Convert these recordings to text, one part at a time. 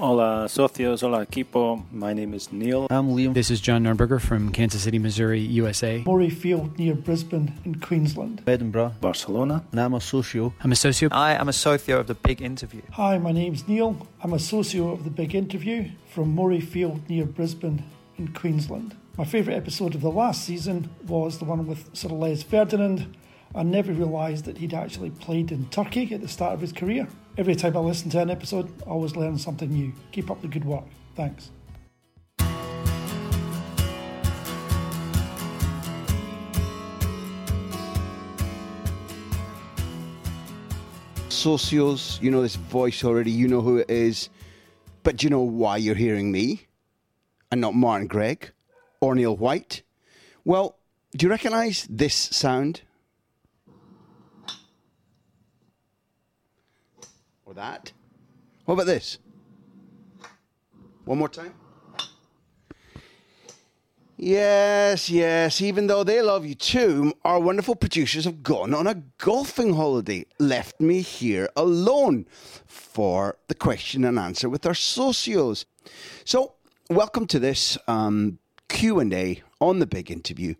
Hola, socios. Hola, equipo. My name is Neil. I'm Liam. This is John Nurnberger from Kansas City, Missouri, USA. Morayfield near Brisbane in Queensland. Edinburgh. Barcelona. And I'm a socio. I'm a socio. I am a socio of the Big Interview. Hi, my name's Neil. I'm a socio of the Big Interview from Morayfield near Brisbane in Queensland. My favourite episode of the last season was the one with Sir Les Ferdinand. I never realised that he'd actually played in Turkey at the start of his career. Every time I listen to an episode, I always learn something new. Keep up the good work. Thanks. Socios, you know this voice already, you know who it is. But do you know why you're hearing me and not Martin Gregg or Neil White? Well, do you recognise this sound? Or that? What about this? One more time. Yes, yes, even though they love you too, our wonderful producers have gone on a golfing holiday, left me here alone for the question and answer with our socios. So, welcome to this um, Q&A on the big interview.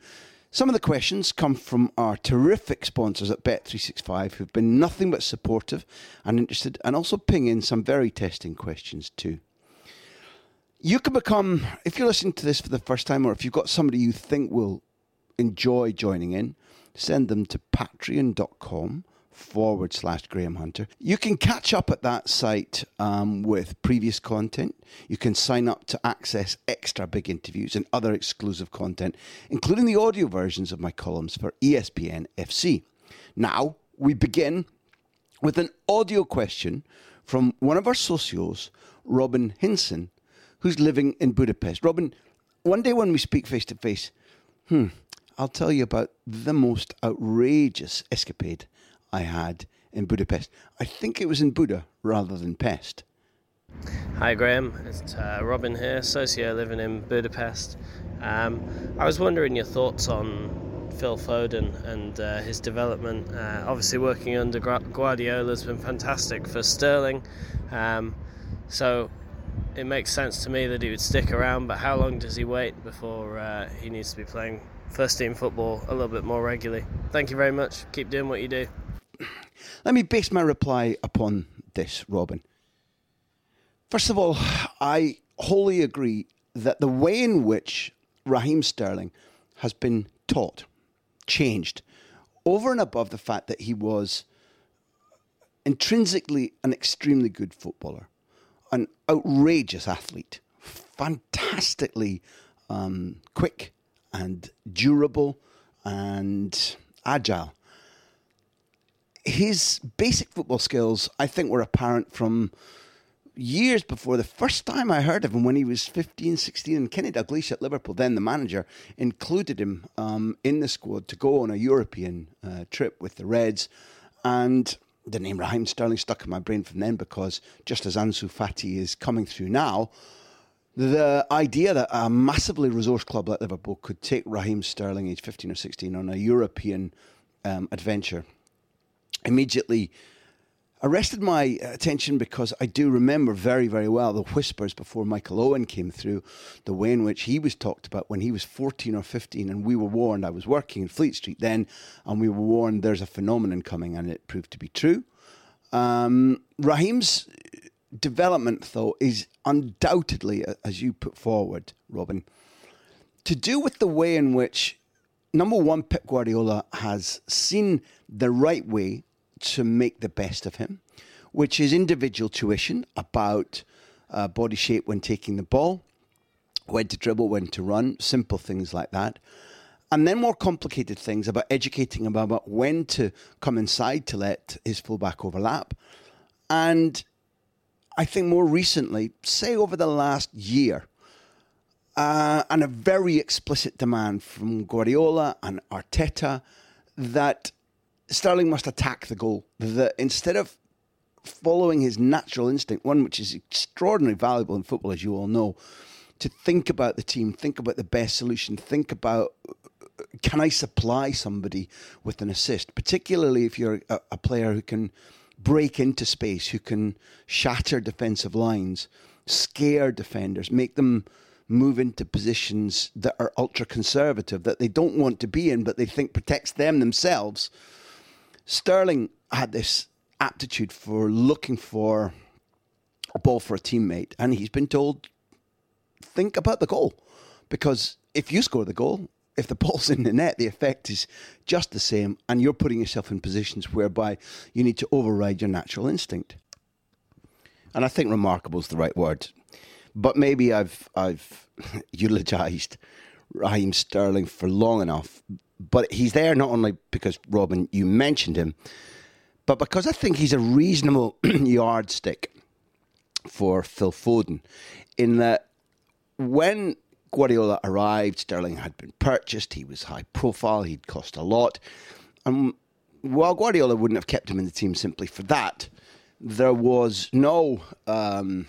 Some of the questions come from our terrific sponsors at Bet365 who've been nothing but supportive and interested and also ping in some very testing questions too. You can become, if you're listening to this for the first time or if you've got somebody you think will enjoy joining in, send them to patreon.com forward slash Graham Hunter. You can catch up at that site um, with previous content. You can sign up to access extra big interviews and other exclusive content, including the audio versions of my columns for ESPN FC. Now, we begin with an audio question from one of our socios, Robin Hinson, who's living in Budapest. Robin, one day when we speak face to face, hmm, I'll tell you about the most outrageous escapade I had in Budapest. I think it was in Buda rather than Pest. Hi Graham, it's uh, Robin here, socio living in Budapest. Um, I was wondering your thoughts on Phil Foden and uh, his development. Uh, obviously, working under Guardiola has been fantastic for Sterling, um, so it makes sense to me that he would stick around. But how long does he wait before uh, he needs to be playing first team football a little bit more regularly? Thank you very much. Keep doing what you do. Let me base my reply upon this, Robin. First of all, I wholly agree that the way in which Raheem Sterling has been taught, changed, over and above the fact that he was intrinsically an extremely good footballer, an outrageous athlete, fantastically um, quick and durable and agile his basic football skills, I think, were apparent from years before the first time I heard of him when he was 15, 16, and Kenny Dalglish at Liverpool, then the manager, included him um, in the squad to go on a European uh, trip with the Reds. And the name Raheem Sterling stuck in my brain from then because just as Ansu Fati is coming through now, the idea that a massively resourced club like Liverpool could take Raheem Sterling, age 15 or 16, on a European um, adventure immediately arrested my attention because I do remember very, very well the whispers before Michael Owen came through, the way in which he was talked about when he was 14 or 15, and we were warned. I was working in Fleet Street then, and we were warned there's a phenomenon coming, and it proved to be true. Um, Raheem's development, though, is undoubtedly, as you put forward, Robin, to do with the way in which, number one, Pep Guardiola has seen the right way to make the best of him, which is individual tuition about uh, body shape when taking the ball, when to dribble, when to run, simple things like that. And then more complicated things about educating him about when to come inside to let his fullback overlap. And I think more recently, say over the last year, uh, and a very explicit demand from Guardiola and Arteta that Sterling must attack the goal. That instead of following his natural instinct, one which is extraordinarily valuable in football, as you all know, to think about the team, think about the best solution, think about can I supply somebody with an assist, particularly if you're a, a player who can break into space, who can shatter defensive lines, scare defenders, make them move into positions that are ultra conservative, that they don't want to be in, but they think protects them themselves. Sterling had this aptitude for looking for a ball for a teammate, and he's been told, think about the goal. Because if you score the goal, if the ball's in the net, the effect is just the same, and you're putting yourself in positions whereby you need to override your natural instinct. And I think remarkable is the right word. But maybe I've I've eulogized Raheem Sterling for long enough. But he's there not only because Robin, you mentioned him, but because I think he's a reasonable yardstick for Phil Foden. In that when Guardiola arrived, Sterling had been purchased, he was high profile, he'd cost a lot. And while Guardiola wouldn't have kept him in the team simply for that, there was no um,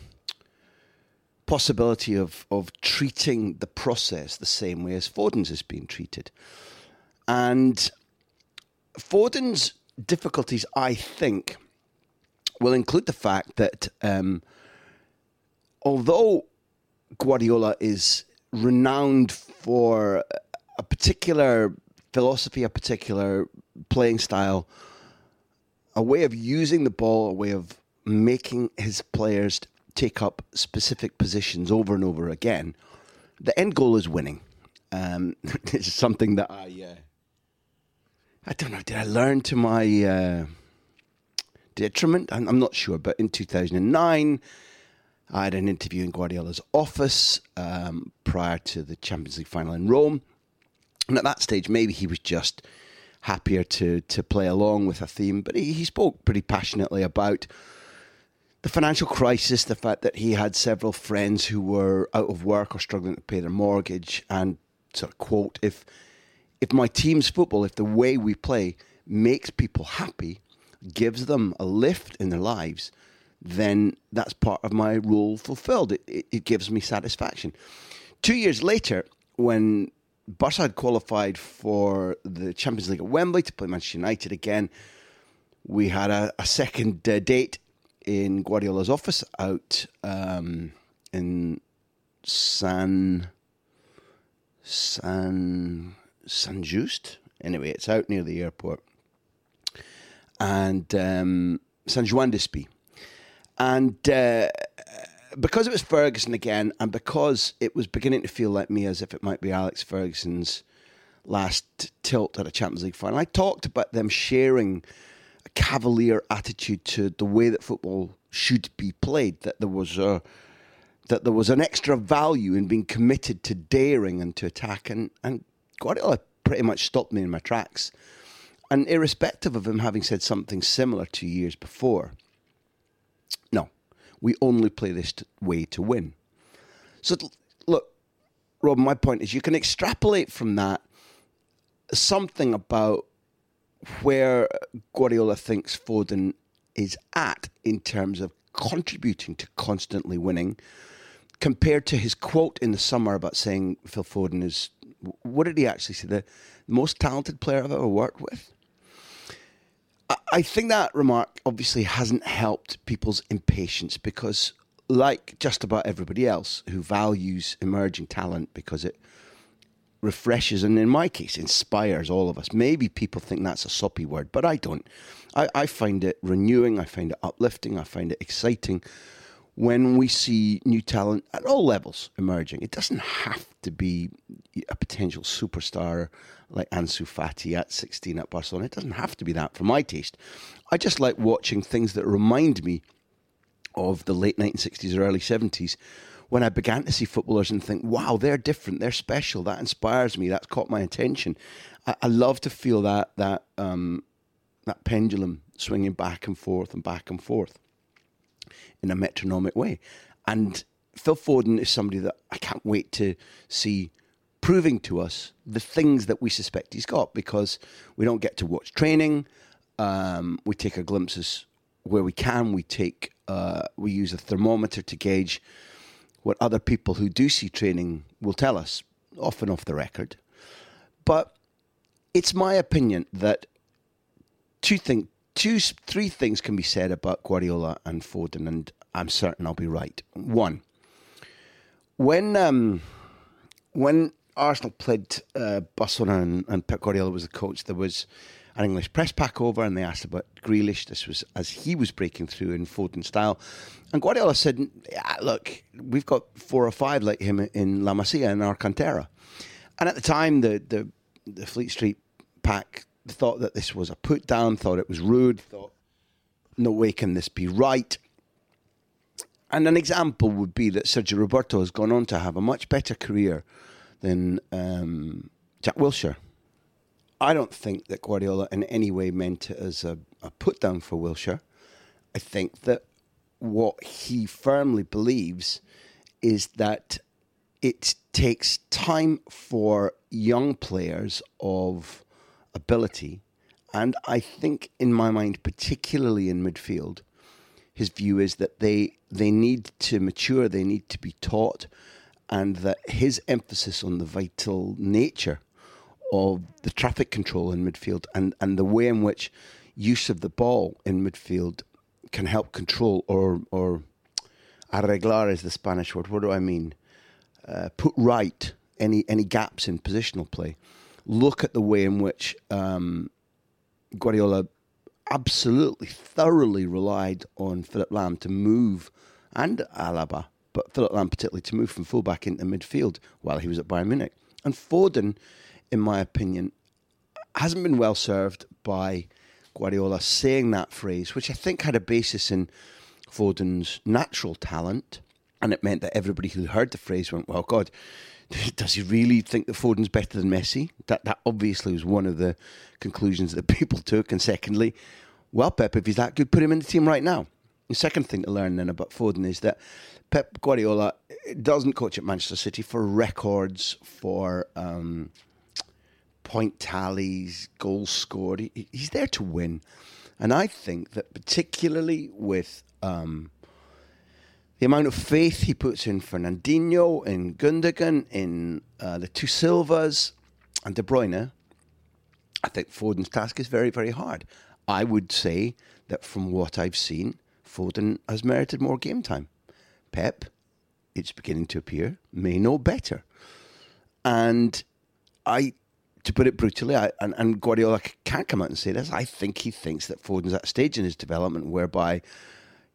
possibility of, of treating the process the same way as Foden's has been treated. And Foden's difficulties, I think, will include the fact that um, although Guardiola is renowned for a particular philosophy, a particular playing style, a way of using the ball, a way of making his players take up specific positions over and over again. The end goal is winning. Um, it's something that I, uh, I don't know. Did I learn to my uh, detriment? I'm, I'm, not sure. But in 2009, I had an interview in Guardiola's office um, prior to the Champions League final in Rome, and at that stage, maybe he was just happier to to play along with a theme. But he, he spoke pretty passionately about the financial crisis, the fact that he had several friends who were out of work or struggling to pay their mortgage, and sort of quote, if if my team's football, if the way we play makes people happy, gives them a lift in their lives, then that's part of my role fulfilled. It, it, it gives me satisfaction. Two years later, when Barca had qualified for the Champions League at Wembley to play Manchester United again, we had a, a second uh, date in Guardiola's office out um, in San San San Just. Anyway, it's out near the airport, and um, San Juan d'Espí, and. Uh, because it was Ferguson again, and because it was beginning to feel like me as if it might be Alex Ferguson's last tilt at a Champions League final, I talked about them sharing a cavalier attitude to the way that football should be played. That there was a that there was an extra value in being committed to daring and to attack, and and Guardiola pretty much stopped me in my tracks. And irrespective of him having said something similar two years before, no, we only play this way to win. So look, Rob, my point is you can extrapolate from that something about where Guardiola thinks Foden is at in terms of contributing to constantly winning compared to his quote in the summer about saying Phil Foden is, what did he actually say, the most talented player I've ever worked with? I think that remark obviously hasn't helped people's impatience because, like just about everybody else who values emerging talent because it refreshes and, in my case, inspires all of us. Maybe people think that's a soppy word, but I don't. I, I find it renewing, I find it uplifting, I find it exciting when we see new talent at all levels emerging. It doesn't have to be a potential superstar like Ansu Fati at 16 at Barcelona. It doesn't have to be that for my taste. I just like watching things that remind me of the late 1960s or early 70s when I began to see footballers and think, wow, they're different, they're special. That inspires me. That's caught my attention. I, I love to feel that that um, that pendulum swinging back and forth and back and forth in a metronomic way. And Phil Foden is somebody that I can't wait to see proving to us the things that we suspect he's got because we don't get to watch training. Um, we take our glimpses where we can. We take uh, we use a thermometer to gauge what other people who do see training will tell us, often off the record. But it's my opinion that two, thing, two, three things can be said about Guardiola and Foden, and I'm certain I'll be right. One, when um, when Arsenal played uh, Barcelona and, and Pep Guardiola was the coach, there was an English press pack over, and they asked about Grealish. This was as he was breaking through in Foden style, and Guardiola said, yeah, "Look, we've got four or five like him in La Masia and Alcantara." And at the time, the the, the Fleet Street pack thought that this was a put down, thought it was rude, thought, "No way can this be right." And an example would be that Sergio Roberto has gone on to have a much better career than um, Jack Wilshere. I don't think that Guardiola in any way meant it as a, a put down for Wilshere. I think that what he firmly believes is that it takes time for young players of ability, and I think, in my mind, particularly in midfield, his view is that they they need to mature, they need to be taught, and that his emphasis on the vital nature of the traffic control in midfield and, and the way in which use of the ball in midfield can help control or or arreglar is the Spanish word. What do I mean? Uh, put right any any gaps in positional play. Look at the way in which um, Guardiola absolutely thoroughly relied on Philipp Lahm to move and Alaba, but Philipp Lahm particularly to move from fullback into midfield while he was at Bayern Munich. And Foden, in my opinion, hasn't been well served by Guardiola saying that phrase, which I think had a basis in Foden's natural talent. And it meant that everybody who heard the phrase went, well, God, does he really think that Foden's better than Messi? That that obviously was one of the conclusions that people took. And secondly, well, Pep, if he's that good, put him in the team right now. The second thing to learn then about Foden is that Pep Guardiola doesn't coach at Manchester City for records, for um, point tallies, goals scored. He, he's there to win. And I think that particularly with um, the amount of faith he puts in Fernandinho, in Gundogan, in uh, the two Silvas, and De Bruyne, I think Foden's task is very, very hard. I would say that from what I've seen, Foden has merited more game time. Pep, it's beginning to appear, may know better. And I, to put it brutally, I, and, and Guardiola can't come out and say this, I think he thinks that Foden's at a stage in his development whereby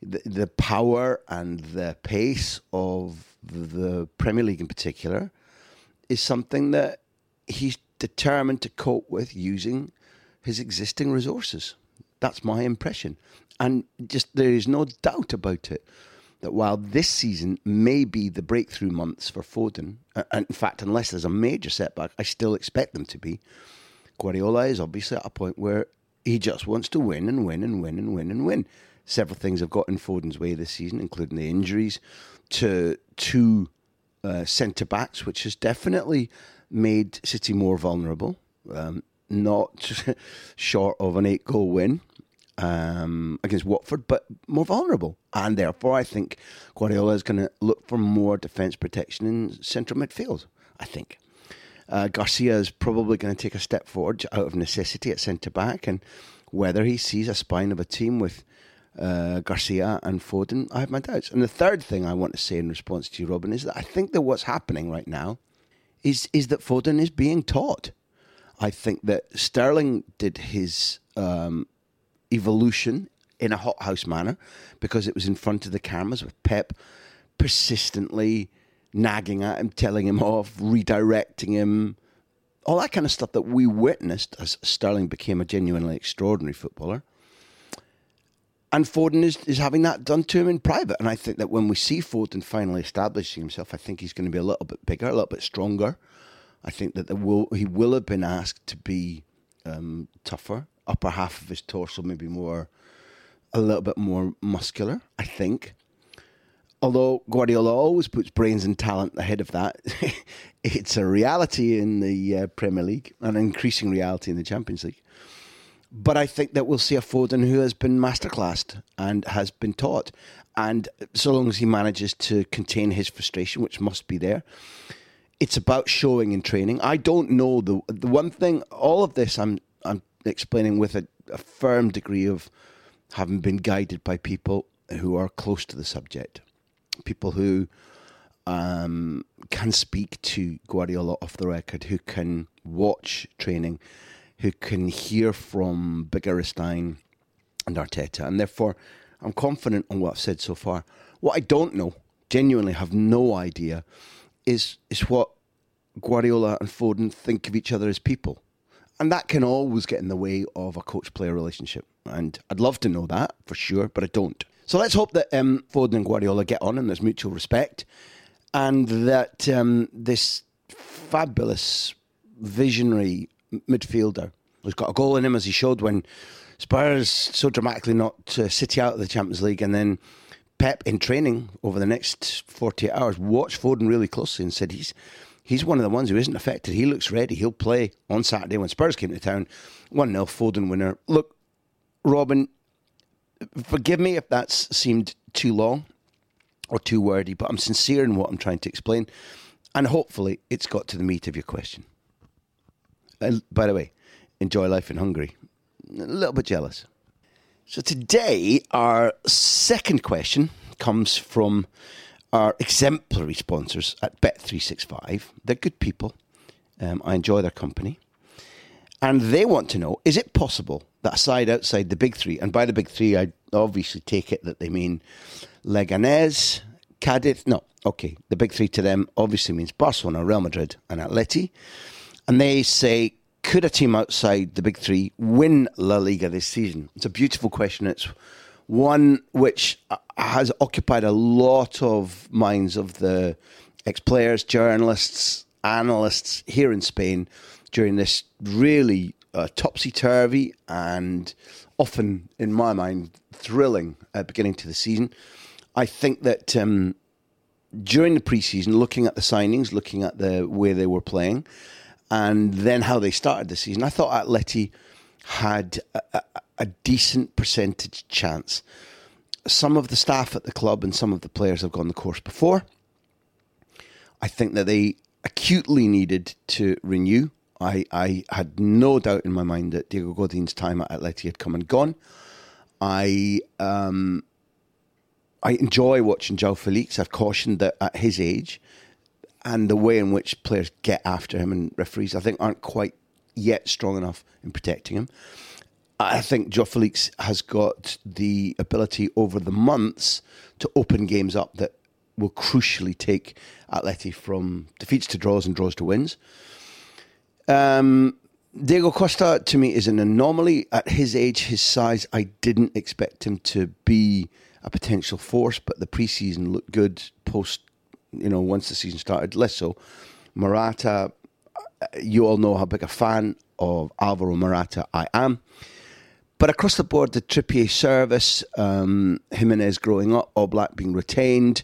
the, the power and the pace of the Premier League in particular is something that he's determined to cope with using his existing resources. That's my impression. And just there is no doubt about it that while this season may be the breakthrough months for Foden, and in fact, unless there's a major setback, I still expect them to be. Guardiola is obviously at a point where he just wants to win and win and win and win and win. Several things have got in Foden's way this season, including the injuries to two uh, centre backs, which has definitely made City more vulnerable. Um, not short of an eight goal win um, against Watford, but more vulnerable. And therefore, I think Guardiola is going to look for more defence protection in central midfield. I think. Uh, Garcia is probably going to take a step forward out of necessity at centre back, and whether he sees a spine of a team with uh, Garcia and Foden, I have my doubts. And the third thing I want to say in response to you, Robin, is that I think that what's happening right now is is that Foden is being taught. I think that Sterling did his um, evolution in a hothouse manner because it was in front of the cameras with Pep persistently nagging at him, telling him off, redirecting him, all that kind of stuff that we witnessed as Sterling became a genuinely extraordinary footballer. And Foden is, is having that done to him in private. And I think that when we see Foden finally establishing himself, I think he's going to be a little bit bigger, a little bit stronger. I think that will, he will have been asked to be um, tougher, upper half of his torso maybe more, a little bit more muscular, I think. Although Guardiola always puts brains and talent ahead of that, it's a reality in the uh, Premier League, an increasing reality in the Champions League. But I think that we'll see a Foden who has been masterclassed and has been taught. And so long as he manages to contain his frustration, which must be there, it's about showing in training. I don't know the the one thing. All of this I'm I'm explaining with a a firm degree of having been guided by people who are close to the subject, people who um, can speak to Guardiola off the record, who can watch training, who can hear from Stein and Arteta, and therefore I'm confident on what I've said so far. What I don't know, genuinely have no idea, is is what Guardiola and Foden think of each other as people. And that can always get in the way of a coach player relationship. And I'd love to know that for sure, but I don't. So let's hope that um, Foden and Guardiola get on and there's mutual respect and that um, this fabulous, visionary midfielder who's got a goal in him, as he showed when Spurs so dramatically knocked uh, City out of the Champions League, and then Pep in training over the next 48 hours watched Foden really closely and said he's he's one of the ones who isn't affected. He looks ready. He'll play on Saturday when Spurs came to town. 1 0 Foden winner. Look, Robin, forgive me if that's seemed too long or too wordy, but I'm sincere in what I'm trying to explain. And hopefully it's got to the meat of your question. Uh, by the way, enjoy life in Hungary. A little bit jealous. So today, our second question comes from our exemplary sponsors at Bet365. They're good people. Um, I enjoy their company. And they want to know is it possible that side outside the big three, and by the big three, I obviously take it that they mean Leganés, Cadiz. No, okay. The big three to them obviously means Barcelona, Real Madrid, and Atleti. And they say, could a team outside the big three win La Liga this season? It's a beautiful question. It's one which uh, has occupied a lot of minds of the ex players, journalists, analysts here in Spain during this really uh, topsy turvy and often, in my mind, thrilling uh, beginning to the season. I think that um, during the preseason, looking at the signings, looking at the way they were playing, and then how they started the season, I thought Atleti had a, a, a decent percentage chance. Some of the staff at the club and some of the players have gone the course before. I think that they acutely needed to renew. I, I had no doubt in my mind that Diego Godin's time at Atleti had come and gone. I um, I enjoy watching João Felix. I've cautioned that at his age and the way in which players get after him and referees, I think, aren't quite yet strong enough in protecting him. I think João Felix has got the ability over the months to open games up that will crucially take Atleti from defeats to draws and draws to wins. Um, Diego Costa to me is an anomaly. At his age, his size, I didn't expect him to be a potential force, but the preseason looked good post, you know, once the season started, less so. Morata, you all know how big a fan of Alvaro Morata I am. But across the board, the Trippier service, um, Giménez growing up, Oblak being retained,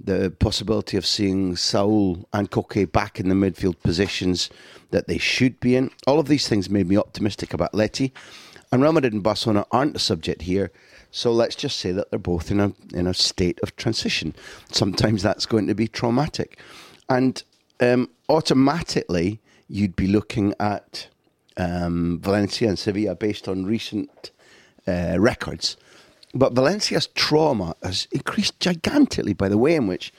the possibility of seeing Saul and Koke back in the midfield positions that they should be in. All of these things made me optimistic about Leti. And Real Madrid and Barcelona aren't the subject here. So let's just say that they're both in a in a state of transition. Sometimes that's going to be traumatic, and um, automatically you'd be looking at um, Valencia and Sevilla based on recent uh, records. But Valencia's trauma has increased gigantically by the way in which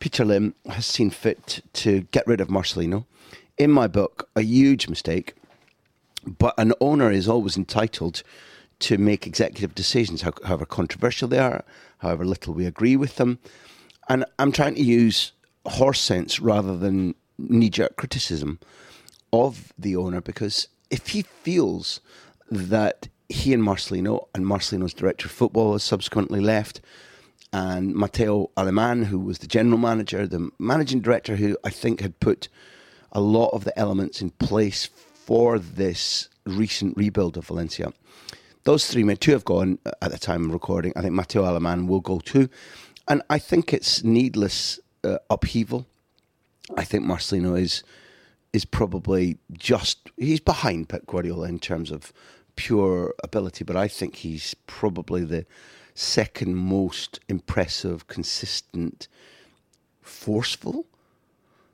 Peter Lim has seen fit to get rid of Marcelino. In my book, a huge mistake. But an owner is always entitled to make executive decisions, however controversial they are, however little we agree with them. And I'm trying to use horse sense rather than knee jerk criticism of the owner because if he feels that he and Marcelino and Marcelino's director of football has subsequently left, and Mateu Alemany, who was the general manager, the managing director, who I think had put a lot of the elements in place for this recent rebuild of Valencia. Those three men, two have gone at the time of recording. I think Mateu Alemany will go too. And I think it's needless uh, upheaval. I think Marcelino is is probably just he's behind Pep Guardiola in terms of pure ability, but I think he's probably the second most impressive, consistent, forceful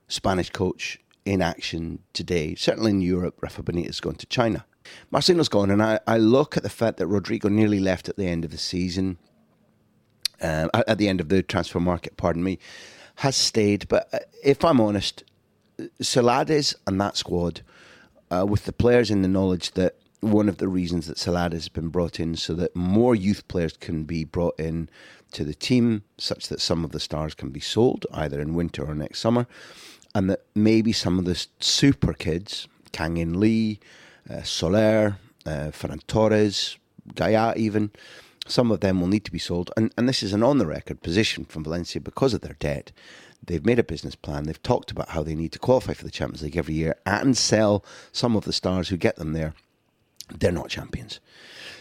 Spanish coach in action today. Certainly in Europe, Rafa Benitez has gone to China. Marcelino's gone, and I, I look at the fact that Rodrigo nearly left at the end of the season, uh, at the end of the transfer market, pardon me, has stayed. But uh, if I'm honest, Celades and that squad, uh, with the players in the knowledge that one of the reasons that Celades has been brought in so that more youth players can be brought in to the team, such that some of the stars can be sold either in winter or next summer, and that maybe some of the super kids, Kang In Lee, uh, Soler, uh, Ferran Torres, Gayà even, some of them will need to be sold. And, and this is an on the record position from Valencia because of their debt. They've made a business plan. They've talked about how they need to qualify for the Champions League every year and sell some of the stars who get them there. They're not champions.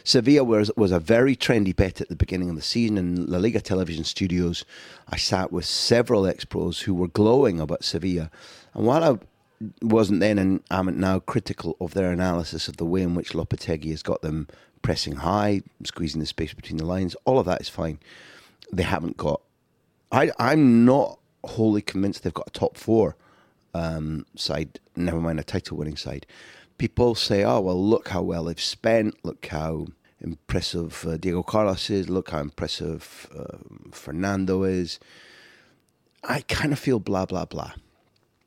Sevilla was, was a very trendy bet at the beginning of the season in La Liga television studios. I sat with several ex pros who were glowing about Sevilla. And while I wasn't then and am now critical of their analysis of the way in which Lopetegui has got them pressing high, squeezing the space between the lines. All of that is fine. They haven't got. I I'm not wholly convinced they've got a top four um, side. Never mind a title winning side. People say, "Oh well, look how well they've spent. Look how." Impressive uh, Diego Carlos is. Look how impressive uh, Fernando is. I kind of feel blah blah blah.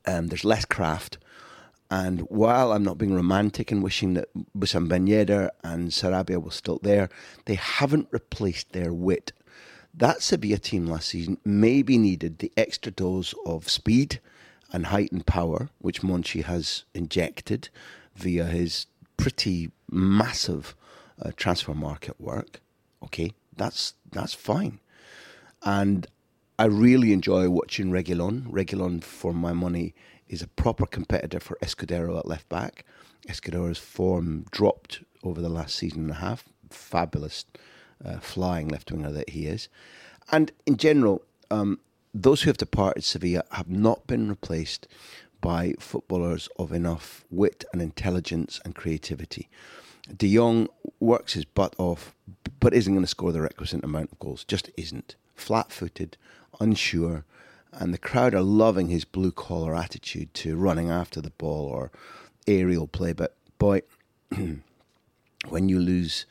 Um, there's less craft. And while I'm not being romantic and wishing that Wissam Ben and Sarabia were still there, they haven't replaced their wit. That Sevilla team last season maybe needed the extra dose of speed and height and power, which Monchi has injected via his pretty massive uh, transfer market work. Okay, that's that's fine. And I really enjoy watching Reguilon. Reguilon, for my money, is a proper competitor for Escudero at left back. Escudero's form dropped over the last season and a half. Fabulous uh, flying left winger that he is. And in general, um, those who have departed Sevilla have not been replaced by footballers of enough wit and intelligence and creativity. De Jong works his butt off, but isn't going to score the requisite amount of goals. Just isn't. Flat footed, unsure, and the crowd are loving his blue collar attitude to running after the ball or aerial play. But boy, when you lose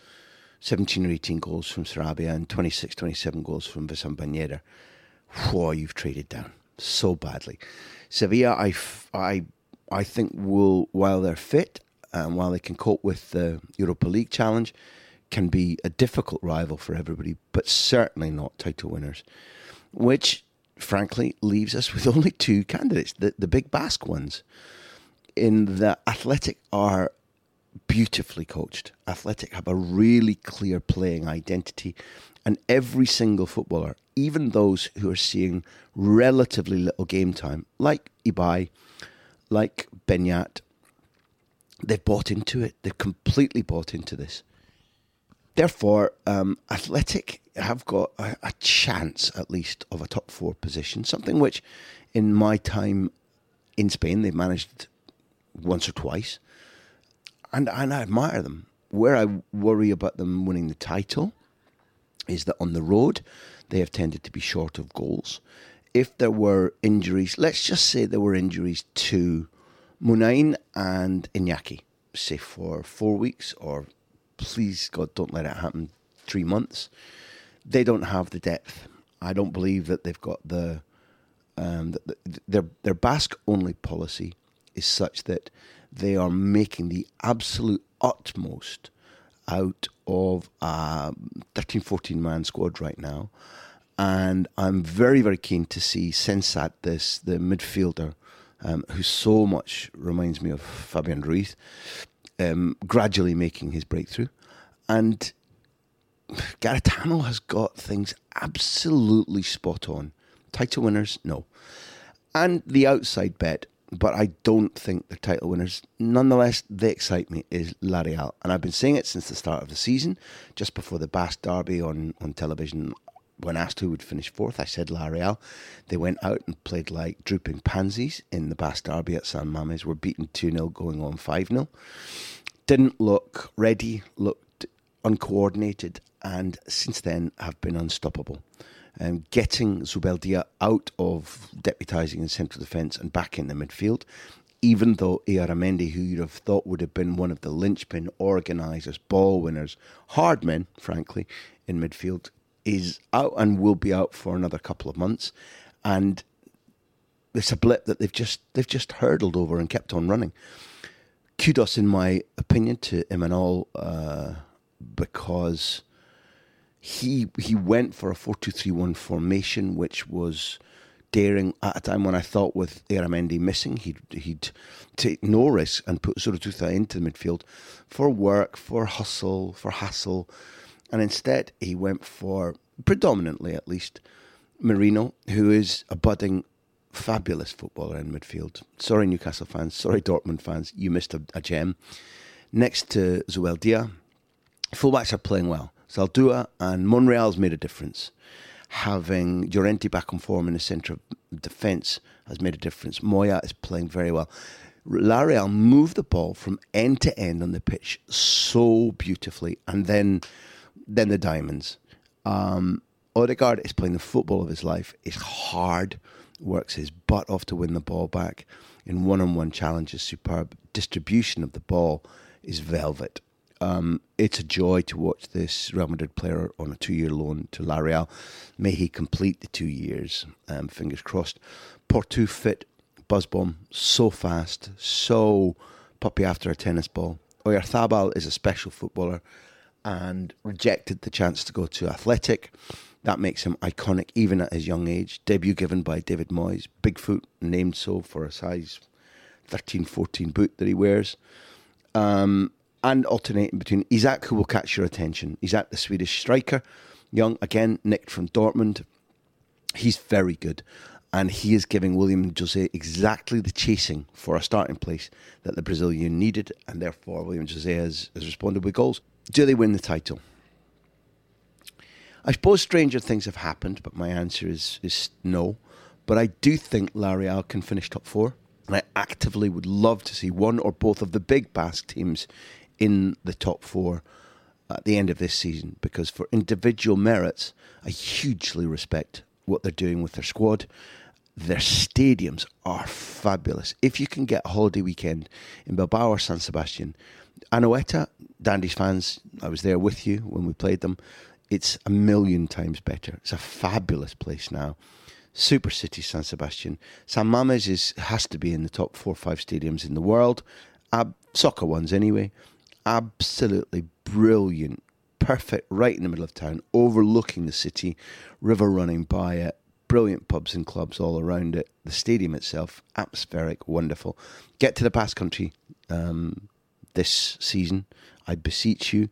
17 or 18 goals from Sarabia and 26, 27 goals from Wissam Ben whoa, you've traded down so badly. Sevilla, I, I, I think will while they're fit and while they can cope with the Europa League challenge, can be a difficult rival for everybody, but certainly not title winners. Which, frankly, leaves us with only two candidates, the, the big Basque ones. In the Athletic are beautifully coached. Athletic have a really clear playing identity, and every single footballer, even those who are seeing relatively little game time, like Ibai, like Beñat, they've bought into it. They've completely bought into this. Therefore, um, Athletic have got a, a, chance, at least, of a top four position. Something which, in my time in Spain, they've managed once or twice, and and I admire them. Where I worry about them winning the title is that on the road, they have tended to be short of goals. If there were injuries, let's just say there were injuries to Muniain and Iñaki, say for four weeks or please God, don't let it happen. Three months. They don't have the depth. I don't believe that they've got the. Um, the, the their their Basque only policy is such that they are making the absolute utmost out of a 13, 14 man squad right now. And I'm very, very keen to see Sancet, this the midfielder, um, who so much reminds me of Fabian Ruiz, um, gradually making his breakthrough. And Garitano has got things absolutely spot on. Title winners, no. And the outside bet, but I don't think they're title winners. Nonetheless, they excite me, is La Real. And I've been saying it since the start of the season, just before the Basque Derby on, on television. When asked who would finish fourth, I said La Real. They went out and played like drooping pansies in the Basque Derby at San Mames. Were beaten 2 0, going on 5 0. Didn't look ready, looked uncoordinated, and since then have been unstoppable. Um, getting Zubeldia out of deputising in central defence and back in the midfield even though Illarramendi, who you'd have thought would have been one of the linchpin organisers, ball winners, hard men, frankly, in midfield, is out and will be out for another couple of months. And it's a blip that they've just they've just hurdled over and kept on running. Kudos, in my opinion, to Imanol uh, because he he went for a four two three one formation, which was daring at a time when I thought with Illarramendi missing, he'd he'd take no risk and put Zurutuza into the midfield for work, for hustle, for hassle, and instead he went for predominantly at least Merino, who is a budding fabulous footballer in midfield. Sorry, Newcastle fans. Sorry, Dortmund fans. You missed a, a gem. Next to Zubeldia, fullbacks are playing well. Zaldua and Monreal's made a difference. Having Llorente back on form in the centre of defence has made a difference. Moya is playing very well. La Real moved the ball from end to end on the pitch so beautifully, and then then the diamonds. Um, Odegaard is playing the football of his life. It's hard works his butt off to win the ball back in one on one challenges. Superb distribution of the ball is velvet. Um, it's a joy to watch this Real Madrid player on a two year loan to La Real. May he complete the two years. Um, fingers crossed. Portu fit, Buzzbomb, so fast, so puppy after a tennis ball. Oyarzabal is a special footballer and rejected the chance to go to Athletic. That makes him iconic even at his young age. Debut given by David Moyes. Bigfoot, named so for a size 13 14 boot that he wears. Um, and alternating between Isak, who will catch your attention. Isak, the Swedish striker, young, again, nicked from Dortmund. He's very good. And he is giving Willian José exactly the chasing for a starting place that the Brazilian needed. And therefore, Willian José has, has responded with goals. Do they win the title? I suppose stranger things have happened, but my answer is is no. But I do think La Real can finish top four, and I actively would love to see one or both of the big Basque teams in the top four at the end of this season. Because for individual merits, I hugely respect what they're doing with their squad. Their stadiums are fabulous. If you can get a holiday weekend in Bilbao or San Sebastian, Anoeta, Dandy's fans, I was there with you when we played them it's a million times better. It's a fabulous place now. Super City San Sebastian. San Mames is has to be in the top four or five stadiums in the world. Ab- soccer ones anyway. Absolutely brilliant. Perfect, right in the middle of town, overlooking the city, river running by it, brilliant pubs and clubs all around it. The stadium itself, atmospheric, wonderful. Get to the Basque Country um, this season, I beseech you.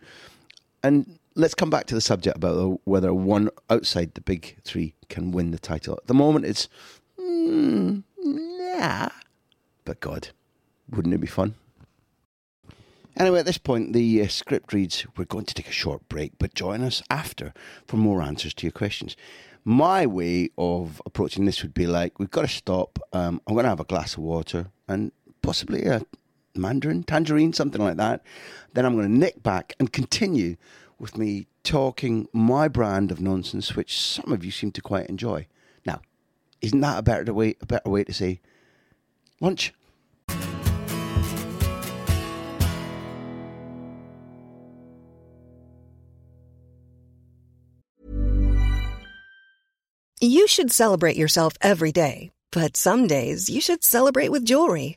And let's come back to the subject about whether one outside the big three can win the title. At the moment, it's mm, nah, but God, wouldn't it be fun? Anyway, at this point, the uh, script reads We're going to take a short break, but join us after for more answers to your questions. My way of approaching this would be like, We've got to stop. Um, I'm going to have a glass of water and possibly a mandarin, tangerine, something like that. Then I'm going to nick back and continue with me talking my brand of nonsense, which some of you seem to quite enjoy. Now, isn't that a better way, a better way to say lunch? You should celebrate yourself every day, but some days you should celebrate with jewelry.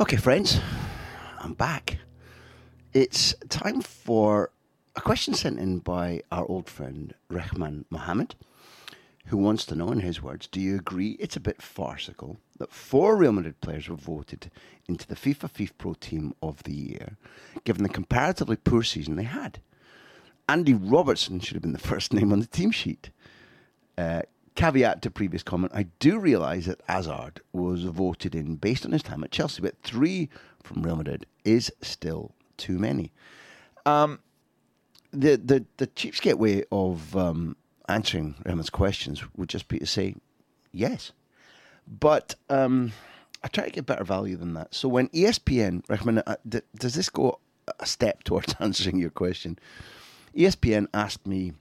Okay, friends, I'm back. It's time for a question sent in by our old friend Rehman Mohammed, who wants to know, in his words, do you agree it's a bit farcical that four Real Madrid players were voted into the FIFA FIFPro Team of the Year, given the comparatively poor season they had? Andy Robertson should have been the first name on the team sheet. Uh, caveat to previous comment, I do realise that Hazard was voted in based on his time at Chelsea, but three from Real Madrid is still too many. Um, the the the cheapskate way of um, answering Rahman's questions would just be to say yes, but um, I try to get better value than that. So when ESPN recommend, uh, d- does this go a step towards answering your question? ESPN asked me,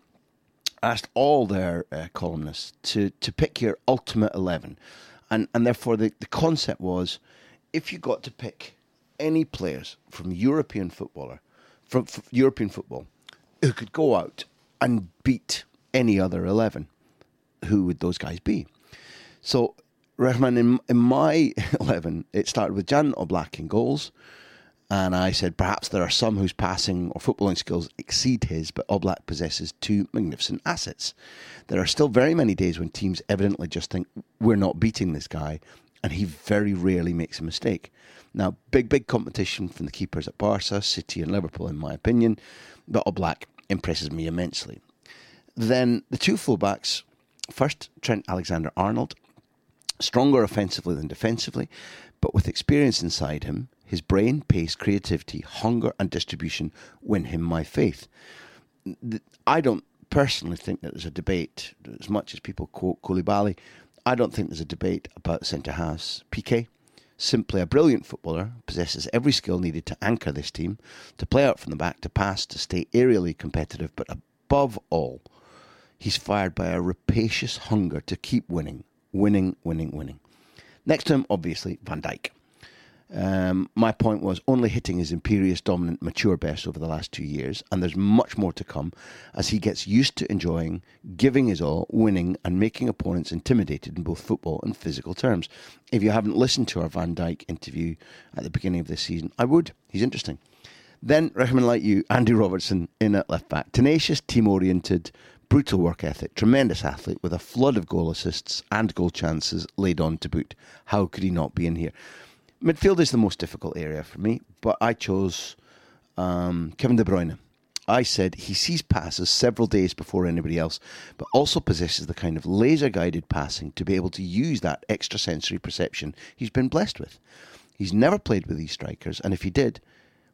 asked all their uh, columnists to to pick your ultimate eleven, and and therefore the the concept was, if you got to pick any players from European footballer, from European football, who could go out and beat any other eleven, who would those guys be? So, Rahman, in, in my 11, it started with Jan Oblak in goals. And I said perhaps there are some whose passing or footballing skills exceed his, but Oblak possesses two magnificent assets. There are still very many days when teams evidently just think, we're not beating this guy, and he very rarely makes a mistake. Now, big, big competition from the keepers at Barca, City, and Liverpool, in my opinion, but Oblak impresses me immensely. Then the two fullbacks first, Trent Alexander Arnold, stronger offensively than defensively, but with experience inside him, his brain, pace, creativity, hunger, and distribution win him my faith. I don't personally think that there's a debate, as much as people quote Koulibaly, I don't think there's a debate about centre halves. Piqué, simply a brilliant footballer, possesses every skill needed to anchor this team, to play out from the back, to pass, to stay aerially competitive, but above all, he's fired by a rapacious hunger to keep winning, winning, winning, winning. Next to him, obviously, Van Dijk. Um, my point was only hitting his imperious, dominant, mature best over the last two years, and there's much more to come as he gets used to enjoying, giving his all, winning, and making opponents intimidated in both football and physical terms. If you haven't listened to our Van Dijk interview at the beginning of this season, I would. He's interesting. Then, Rahman like you, Andy Robertson in at left back. Tenacious, team oriented, brutal work ethic, tremendous athlete with a flood of goal assists and goal chances laid on to boot. How could he not be in here? Midfield is the most difficult area for me, but I chose um, Kevin De Bruyne. I said he sees passes several days before anybody else, but also possesses the kind of laser guided passing to be able to use that extrasensory perception he's been blessed with. He's never played with these strikers, and if he did,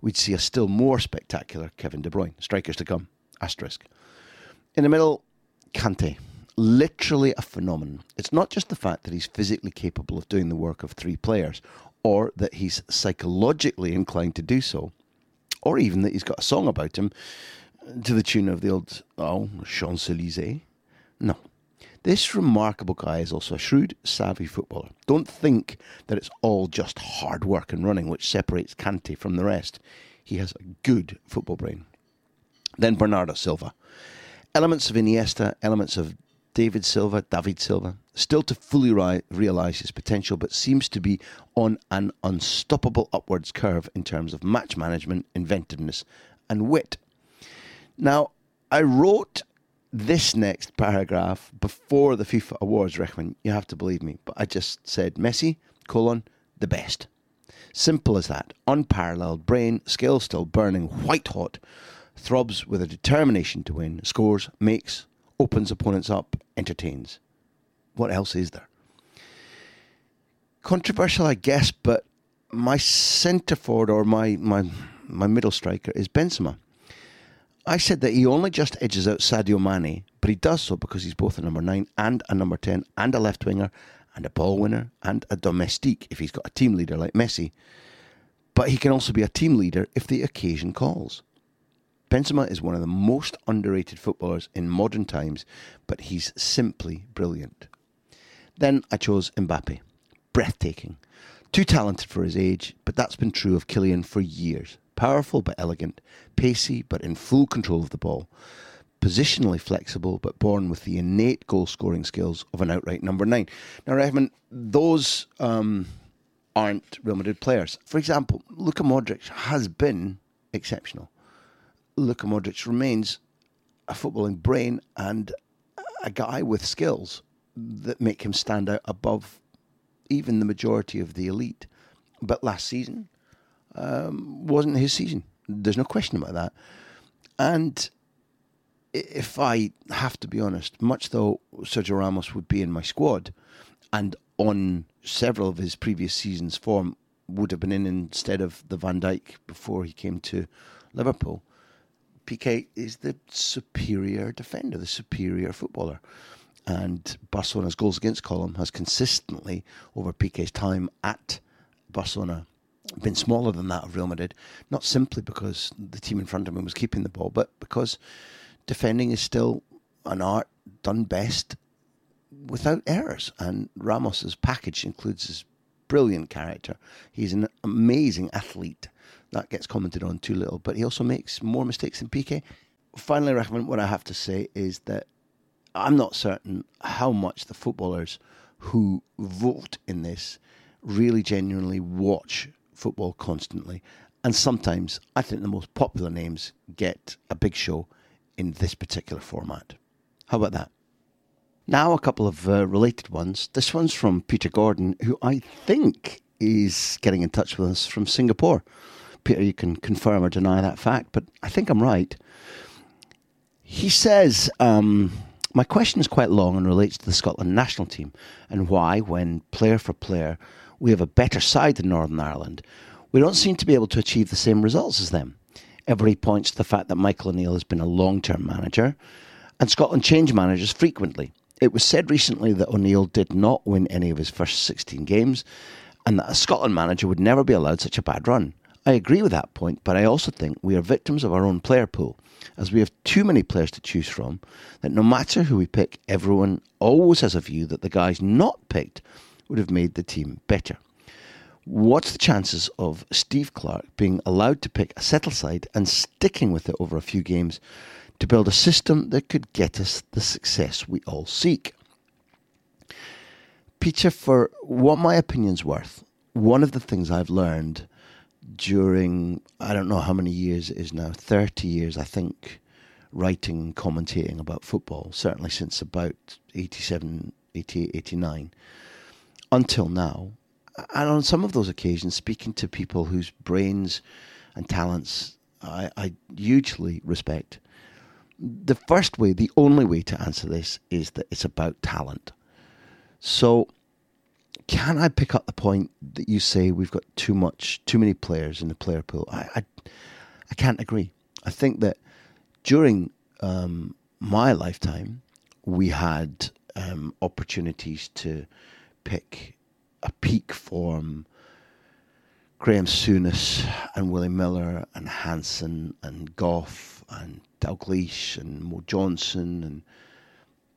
we'd see a still more spectacular Kevin De Bruyne. Strikers to come. Asterisk. In the middle, Kante. Literally a phenomenon. It's not just the fact that he's physically capable of doing the work of three players, or that he's psychologically inclined to do so, or even that he's got a song about him to the tune of the old, oh, Champs Elysees. No. This remarkable guy is also a shrewd, savvy footballer. Don't think that it's all just hard work and running which separates Kante from the rest. He has a good football brain. Then Bernardo Silva. Elements of Iniesta, elements of David Silva, David Silva, still to fully ri- realise his potential, but seems to be on an unstoppable upwards curve in terms of match management, inventiveness, and wit. Now, I wrote this next paragraph before the FIFA Awards, Rechman. You have to believe me, but I just said Messi, colon, the best. Simple as that. Unparalleled brain, skill still burning white hot, throbs with a determination to win, scores, makes, opens opponents up, entertains. What else is there? Controversial, I guess, but my centre forward or my, my, my middle striker is Benzema. I said that he only just edges out Sadio Mane, but he does so because he's both a number nine and a number 10 and a left winger and a ball winner and a domestique if he's got a team leader like Messi. But he can also be a team leader if the occasion calls. Benzema is one of the most underrated footballers in modern times, but he's simply brilliant. Then I chose Mbappe. Breathtaking. Too talented for his age, but that's been true of Kylian for years. Powerful but elegant, pacey but in full control of the ball, positionally flexible but born with the innate goal scoring skills of an outright number nine. Now, Rahman, those um, aren't Real Madrid players. For example, Luka Modric has been exceptional. Luka Modric remains a footballing brain and a guy with skills that make him stand out above even the majority of the elite. But last season um, wasn't his season. There's no question about that. And if I have to be honest, much though Sergio Ramos would be in my squad, and on several of his previous seasons' form would have been in instead of the Van Dijk before he came to Liverpool. Piqué is the superior defender, the superior footballer. And Barcelona's goals against column has consistently, over Piqué's time at Barcelona, been smaller than that of Real Madrid. Not simply because the team in front of him was keeping the ball, but because defending is still an art done best without errors. And Ramos's package includes his brilliant character. He's an amazing athlete. That gets commented on too little, but he also makes more mistakes than Piqué. Finally, Rahman what I have to say is that I'm not certain how much the footballers who vote in this really genuinely watch football constantly. And sometimes I think the most popular names get a big show in this particular format. How about that? Now, a couple of uh, related ones. This one's from Peter Gordon, who I think is getting in touch with us from Singapore. Peter, you can confirm or deny that fact, but I think I'm right. He says, um, My question is quite long and relates to the Scotland national team and why, when player for player, we have a better side than Northern Ireland, we don't seem to be able to achieve the same results as them. Everybody points to the fact that Michael O'Neill has been a long term manager, and Scotland change managers frequently. It was said recently that O'Neill did not win any of his first 16 games, and that a Scotland manager would never be allowed such a bad run. I agree with that point, but I also think we are victims of our own player pool, as we have too many players to choose from, that no matter who we pick, everyone always has a view that the guys not picked would have made the team better. What's the chances of Steve Clarke being allowed to pick a settle side and sticking with it over a few games to build a system that could get us the success we all seek? Peter, for what my opinion's worth, one of the things I've learned during I don't know how many years it is now, 30 years, I think, writing, commentating about football, certainly since about 87, 88, 89, until now. And on some of those occasions, speaking to people whose brains and talents I, I hugely respect. The first way, the only way to answer this is that it's about talent. So can I pick up the point that you say we've got too much, too many players in the player pool? I, I, I can't agree. I think that during um, my lifetime, we had um, opportunities to pick a peak form. Graeme Souness and Willie Miller and Hansen and Gough and Dalglish and Mo Johnston and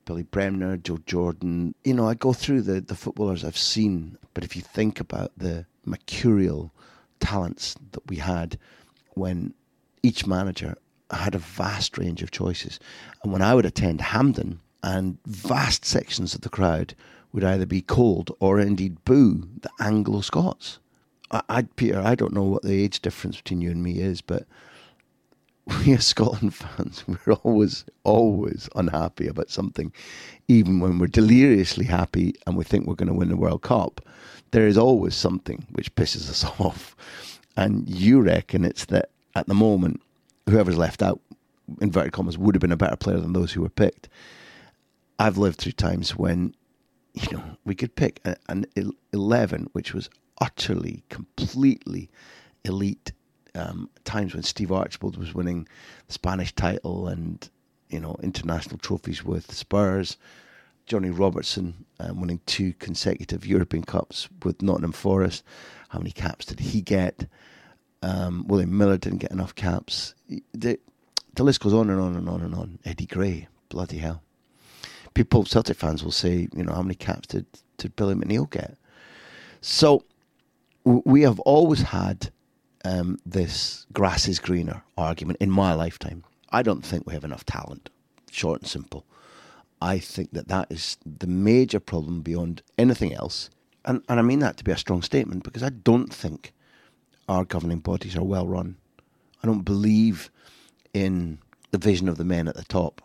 Billy Bremner, Joe Jordan. You know, I go through the, the footballers I've seen, but if you think about the mercurial talents that we had when each manager had a vast range of choices. And when I would attend Hampden, and vast sections of the crowd would either be cold or indeed boo the Anglo Scots. I, I, Peter, I don't know what the age difference between you and me is, but we as Scotland fans, we're always, always unhappy about something, even when we're deliriously happy and we think we're going to win the World Cup. There is always something which pisses us off. And you reckon it's that at the moment, whoever's left out, inverted commas, would have been a better player than those who were picked. I've lived through times when, you know, we could pick an 11 which was utterly, completely elite um, times when Steve Archibald was winning the Spanish title and you know international trophies with Spurs. Johnny Robertson um, winning two consecutive European Cups with Nottingham Forest. How many caps did he get? Um, William Miller didn't get enough caps. The, the list goes on and on and on and on. Eddie Gray, bloody hell. People, Celtic fans will say, you know, how many caps did, did Billy McNeill get? So we have always had um, this grass is greener argument in my lifetime. I don't think we have enough talent, short and simple. I think that that is the major problem beyond anything else. And, and I mean that to be a strong statement because I don't think our governing bodies are well run. I don't believe in the vision of the men at the top.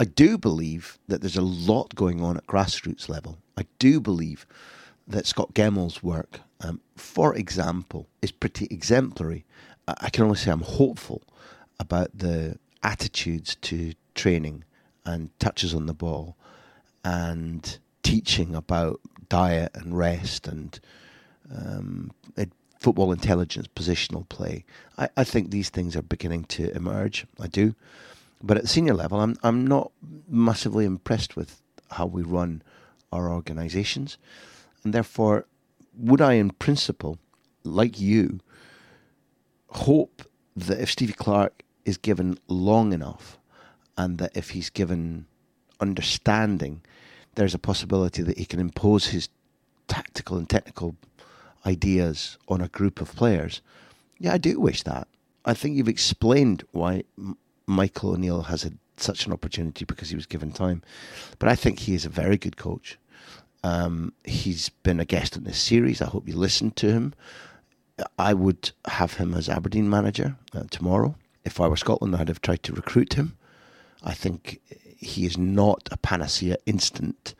I do believe that there's a lot going on at grassroots level. I do believe that Scott Gemmill's work um, for example, is pretty exemplary. I can only say I'm hopeful about the attitudes to training and touches on the ball and teaching about diet and rest and um, football intelligence, positional play. I, I think these things are beginning to emerge. I do. But at senior level, I'm, I'm not massively impressed with how we run our organisations. And therefore, would I, in principle, like you, hope that if Stevie Clarke is given long enough and that if he's given understanding, there's a possibility that he can impose his tactical and technical ideas on a group of players. Yeah, I do wish that. I think you've explained why Michael O'Neill has had such an opportunity because he was given time. But I think he is a very good coach. Um, he's been a guest on this series. I hope you listened to him. I would have him as Aberdeen manager uh, tomorrow. If I were Scotland, I'd have tried to recruit him. I think he is not a panacea instant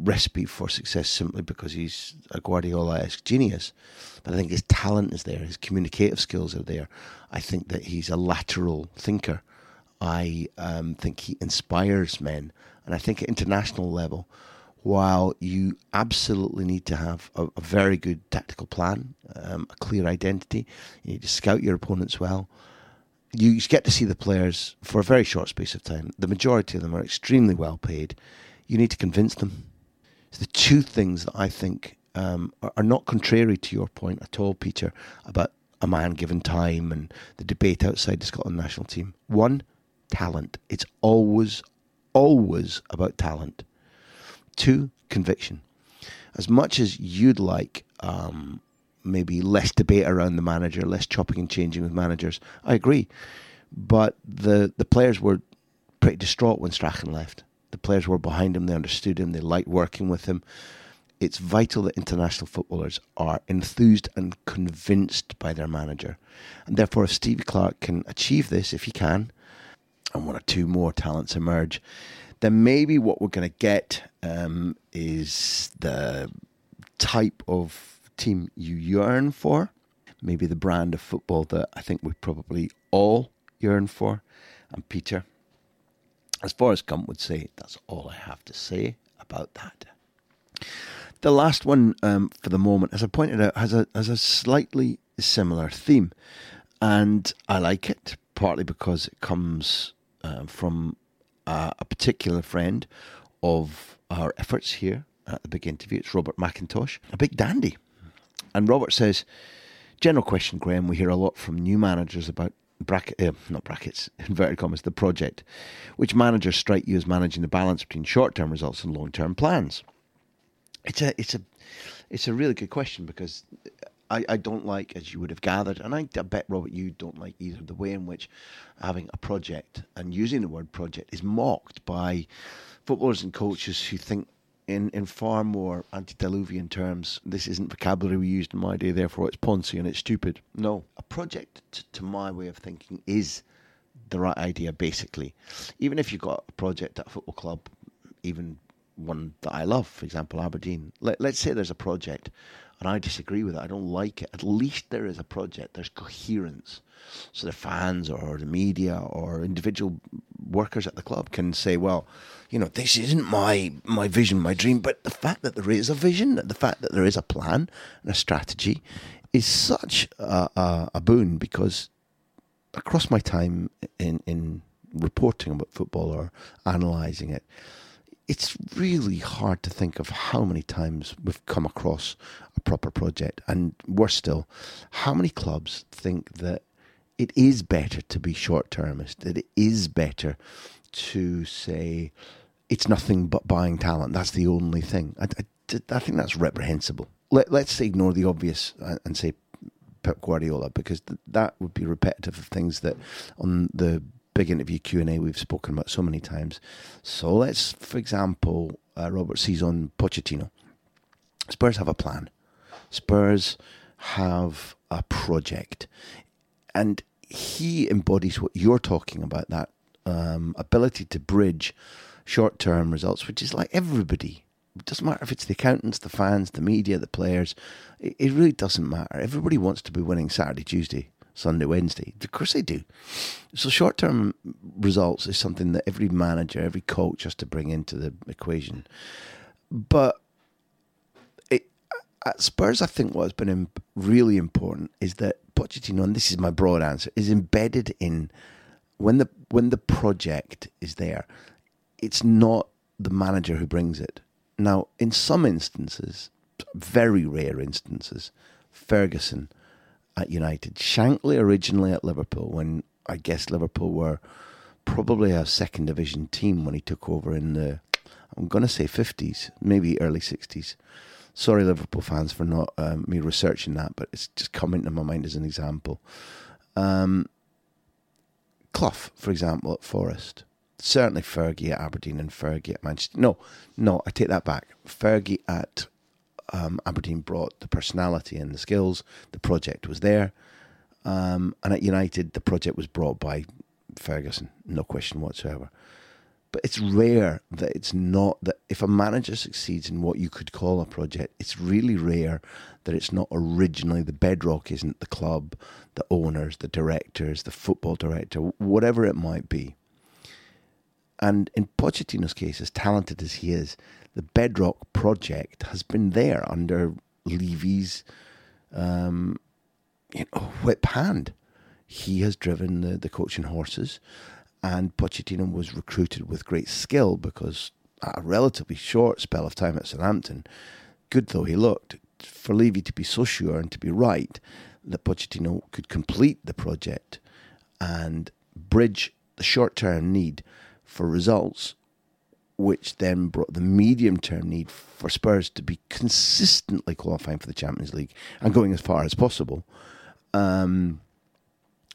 recipe for success simply because he's a Guardiola-esque genius. But I think his talent is there, his communicative skills are there. I think that he's a lateral thinker. I um, think he inspires men. And I think at international level, while you absolutely need to have a, a very good tactical plan, um, a clear identity, you need to scout your opponents well. You get to see the players for a very short space of time. The majority of them are extremely well paid. You need to convince them the two things that I think um, are, are not contrary to your point at all, Peter, about a man given time and the debate outside the Scotland national team. One, talent. It's always, always about talent. Two, conviction. As much as you'd like um, maybe less debate around the manager, less chopping and changing with managers, I agree. But the, the players were pretty distraught when Strachan left. The players were behind him, they understood him, they liked working with him. It's vital that international footballers are enthused and convinced by their manager. And therefore, if Stevie Clarke can achieve this, if he can, and one or two more talents emerge, then maybe what we're going to get um, is the type of team you yearn for, maybe the brand of football that I think we probably all yearn for. And Peter, as far as Gump would say, that's all I have to say about that. The last one um, for the moment, as I pointed out, has a has a slightly similar theme, and I like it partly because it comes uh, from uh, a particular friend of our efforts here at the big interview. It's Robert McIntosh, a big dandy, and Robert says, "General question, Graham. We hear a lot from new managers about bracket, uh, not brackets, inverted commas, the project. Which managers strike you as managing the balance between short-term results and long-term plans? It's a, it's a, it's a really good question because I, I don't like, as you would have gathered, and I, bet Robert, you don't like either the way in which having a project and using the word project is mocked by footballers and coaches who think in, in far more antediluvian terms, this isn't vocabulary we used in my day, therefore it's poncy and it's stupid. No, a project, t- to my way of thinking, is the right idea, basically. Even if you've got a project at a football club, even one that I love, for example, Aberdeen, Let, let's say there's a project and I disagree with it, I don't like it, at least there is a project, there's coherence. So the fans or the media or individual workers at the club can say, well, you know, this isn't my my vision, my dream, but the fact that there is a vision, the fact that there is a plan and a strategy, is such a, a, a boon because across my time in in reporting about football or analysing it, it's really hard to think of how many times we've come across a proper project, and worse still, how many clubs think that it is better to be short termist, that it is better to say it's nothing but buying talent. That's the only thing. I, I, I think that's reprehensible. Let, let's ignore the obvious and say Pep Guardiola because th- that would be repetitive of things that on the big interview Q and A we've spoken about so many times. So let's, for example, uh, Robert sees on Pochettino. Spurs have a plan. Spurs have a project, and he embodies what you're talking about that um, ability to bridge short term results, which is like everybody. It doesn't matter if it's the accountants, the fans, the media, the players. It, it really doesn't matter. Everybody wants to be winning Saturday, Tuesday, Sunday, Wednesday. Of course they do. So short term results is something that every manager, every coach has to bring into the equation. But it, at Spurs, I think what has been really important is that Pochettino, and this is my broad answer, is embedded in when the when the project is there. It's not the manager who brings it. Now, in some instances, very rare instances, Ferguson at United, Shankly originally at Liverpool, when I guess Liverpool were probably a second division team when he took over in the, I'm going to say 50s, maybe early 60s. Sorry, Liverpool fans, for not um, me researching that, but it's just coming to my mind as an example. Um, Clough, for example, at Forest. Certainly Fergie at Aberdeen and Fergie at Manchester. No, no, I take that back. Fergie at um, Aberdeen brought the personality and the skills. The project was there. Um, and at United, the project was brought by Ferguson, no question whatsoever. But it's rare that it's not that if a manager succeeds in what you could call a project, it's really rare that it's not originally the bedrock isn't the club, the owners, the directors, the football director, whatever it might be. And in Pochettino's case, as talented as he is, the bedrock project has been there under Levy's um, you know, whip hand. He has driven the, the coaching horses, and Pochettino was recruited with great skill because at a relatively short spell of time at Southampton, good though he looked, for Levy to be so sure and to be right that Pochettino could complete the project and bridge the short term need for results, which then brought the medium term need for Spurs to be consistently qualifying for the Champions League and going as far as possible um,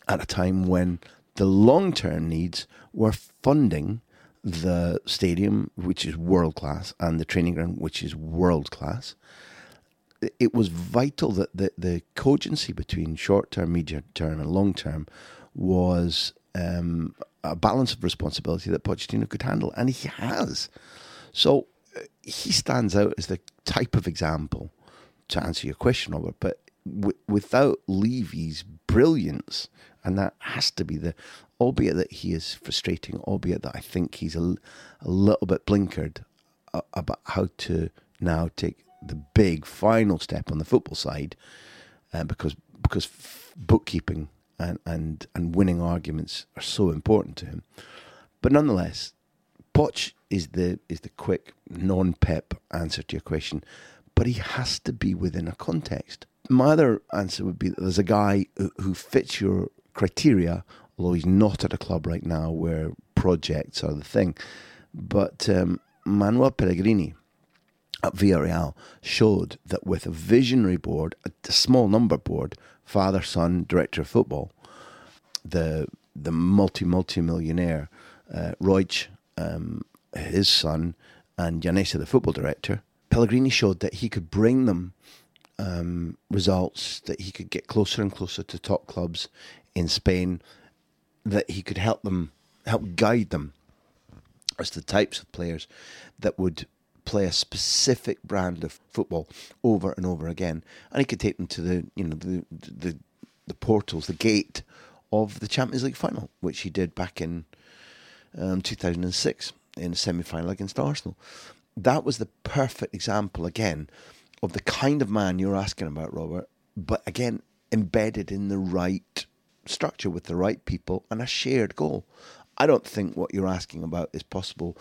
at a time when the long term needs were funding the stadium, which is world class, and the training ground, which is world class. It was vital that the, the cogency between short term, medium term, and long term was um, a balance of responsibility that Pochettino could handle, and he has. So uh, he stands out as the type of example to answer your question, Robert. But w- without Levy's brilliance, and that has to be the, albeit that he is frustrating, albeit that I think he's a, a little bit blinkered uh, about how to now take the big final step on the football side, uh, because because f- bookkeeping and, and, and winning arguments are so important to him. But nonetheless, Poch is the is the quick, non-pep answer to your question, but he has to be within a context. My other answer would be that there's a guy who, who fits your criteria, although he's not at a club right now where projects are the thing. But um, Manuel Pellegrini at Villarreal showed that with a visionary board, a small number board, father, son, director of football, the the multi multi millionaire uh, um, his son, and Llaneza, the football director, Pellegrini showed that he could bring them um, results, that he could get closer and closer to top clubs in Spain, that he could help them, help guide them as the types of players that would play a specific brand of football over and over again, and he could take them to the you know the the the portals, the gate of the Champions League final, which he did back in um, 2006 in a semi final against Arsenal. That was the perfect example again of the kind of man you're asking about, Robert, but again embedded in the right structure with the right people and a shared goal. I don't think what you're asking about is possible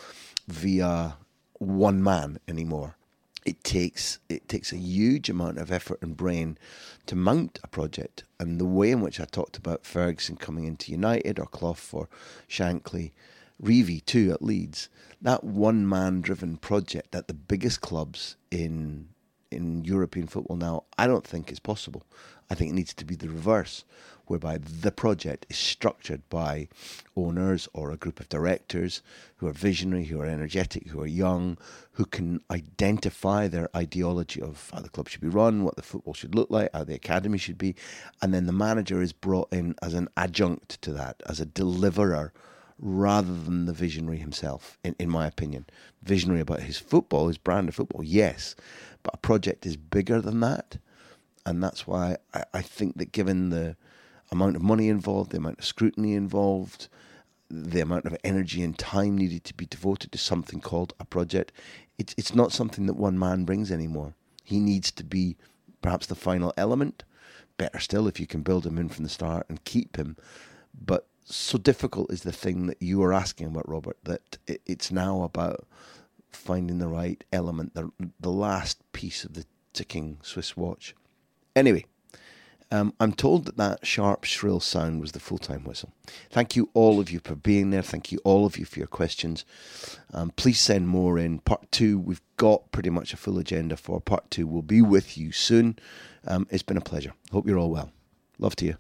via one man anymore. It takes it takes a huge amount of effort and brain to mount a project. And the way in which I talked about Ferguson coming into United or Clough or Shankly, Revie too at Leeds, that one man driven project at the biggest clubs in in European football now, I don't think is possible. I think it needs to be the reverse, whereby the project is structured by owners or a group of directors who are visionary, who are energetic, who are young, who can identify their ideology of how the club should be run, what the football should look like, how the academy should be. And then the manager is brought in as an adjunct to that, as a deliverer rather than the visionary himself, in, in my opinion. Visionary about his football, his brand of football, yes, but a project is bigger than that. And that's why I, I think that given the amount of money involved, the amount of scrutiny involved, the amount of energy and time needed to be devoted to something called a project. It's it's not something that one man brings anymore. He needs to be perhaps the final element. Better still if you can build him in from the start and keep him. But so difficult is the thing that you are asking about, Robert, that it's now about finding the right element, the, the last piece of the ticking Swiss watch. Anyway, um, I'm told that that sharp, shrill sound was the full time whistle. Thank you, all of you, for being there. Thank you, all of you, for your questions. Um, please send more in. Part two, we've got pretty much a full agenda for part two. We'll be with you soon. Um, it's been a pleasure. Hope you're all well. Love to you.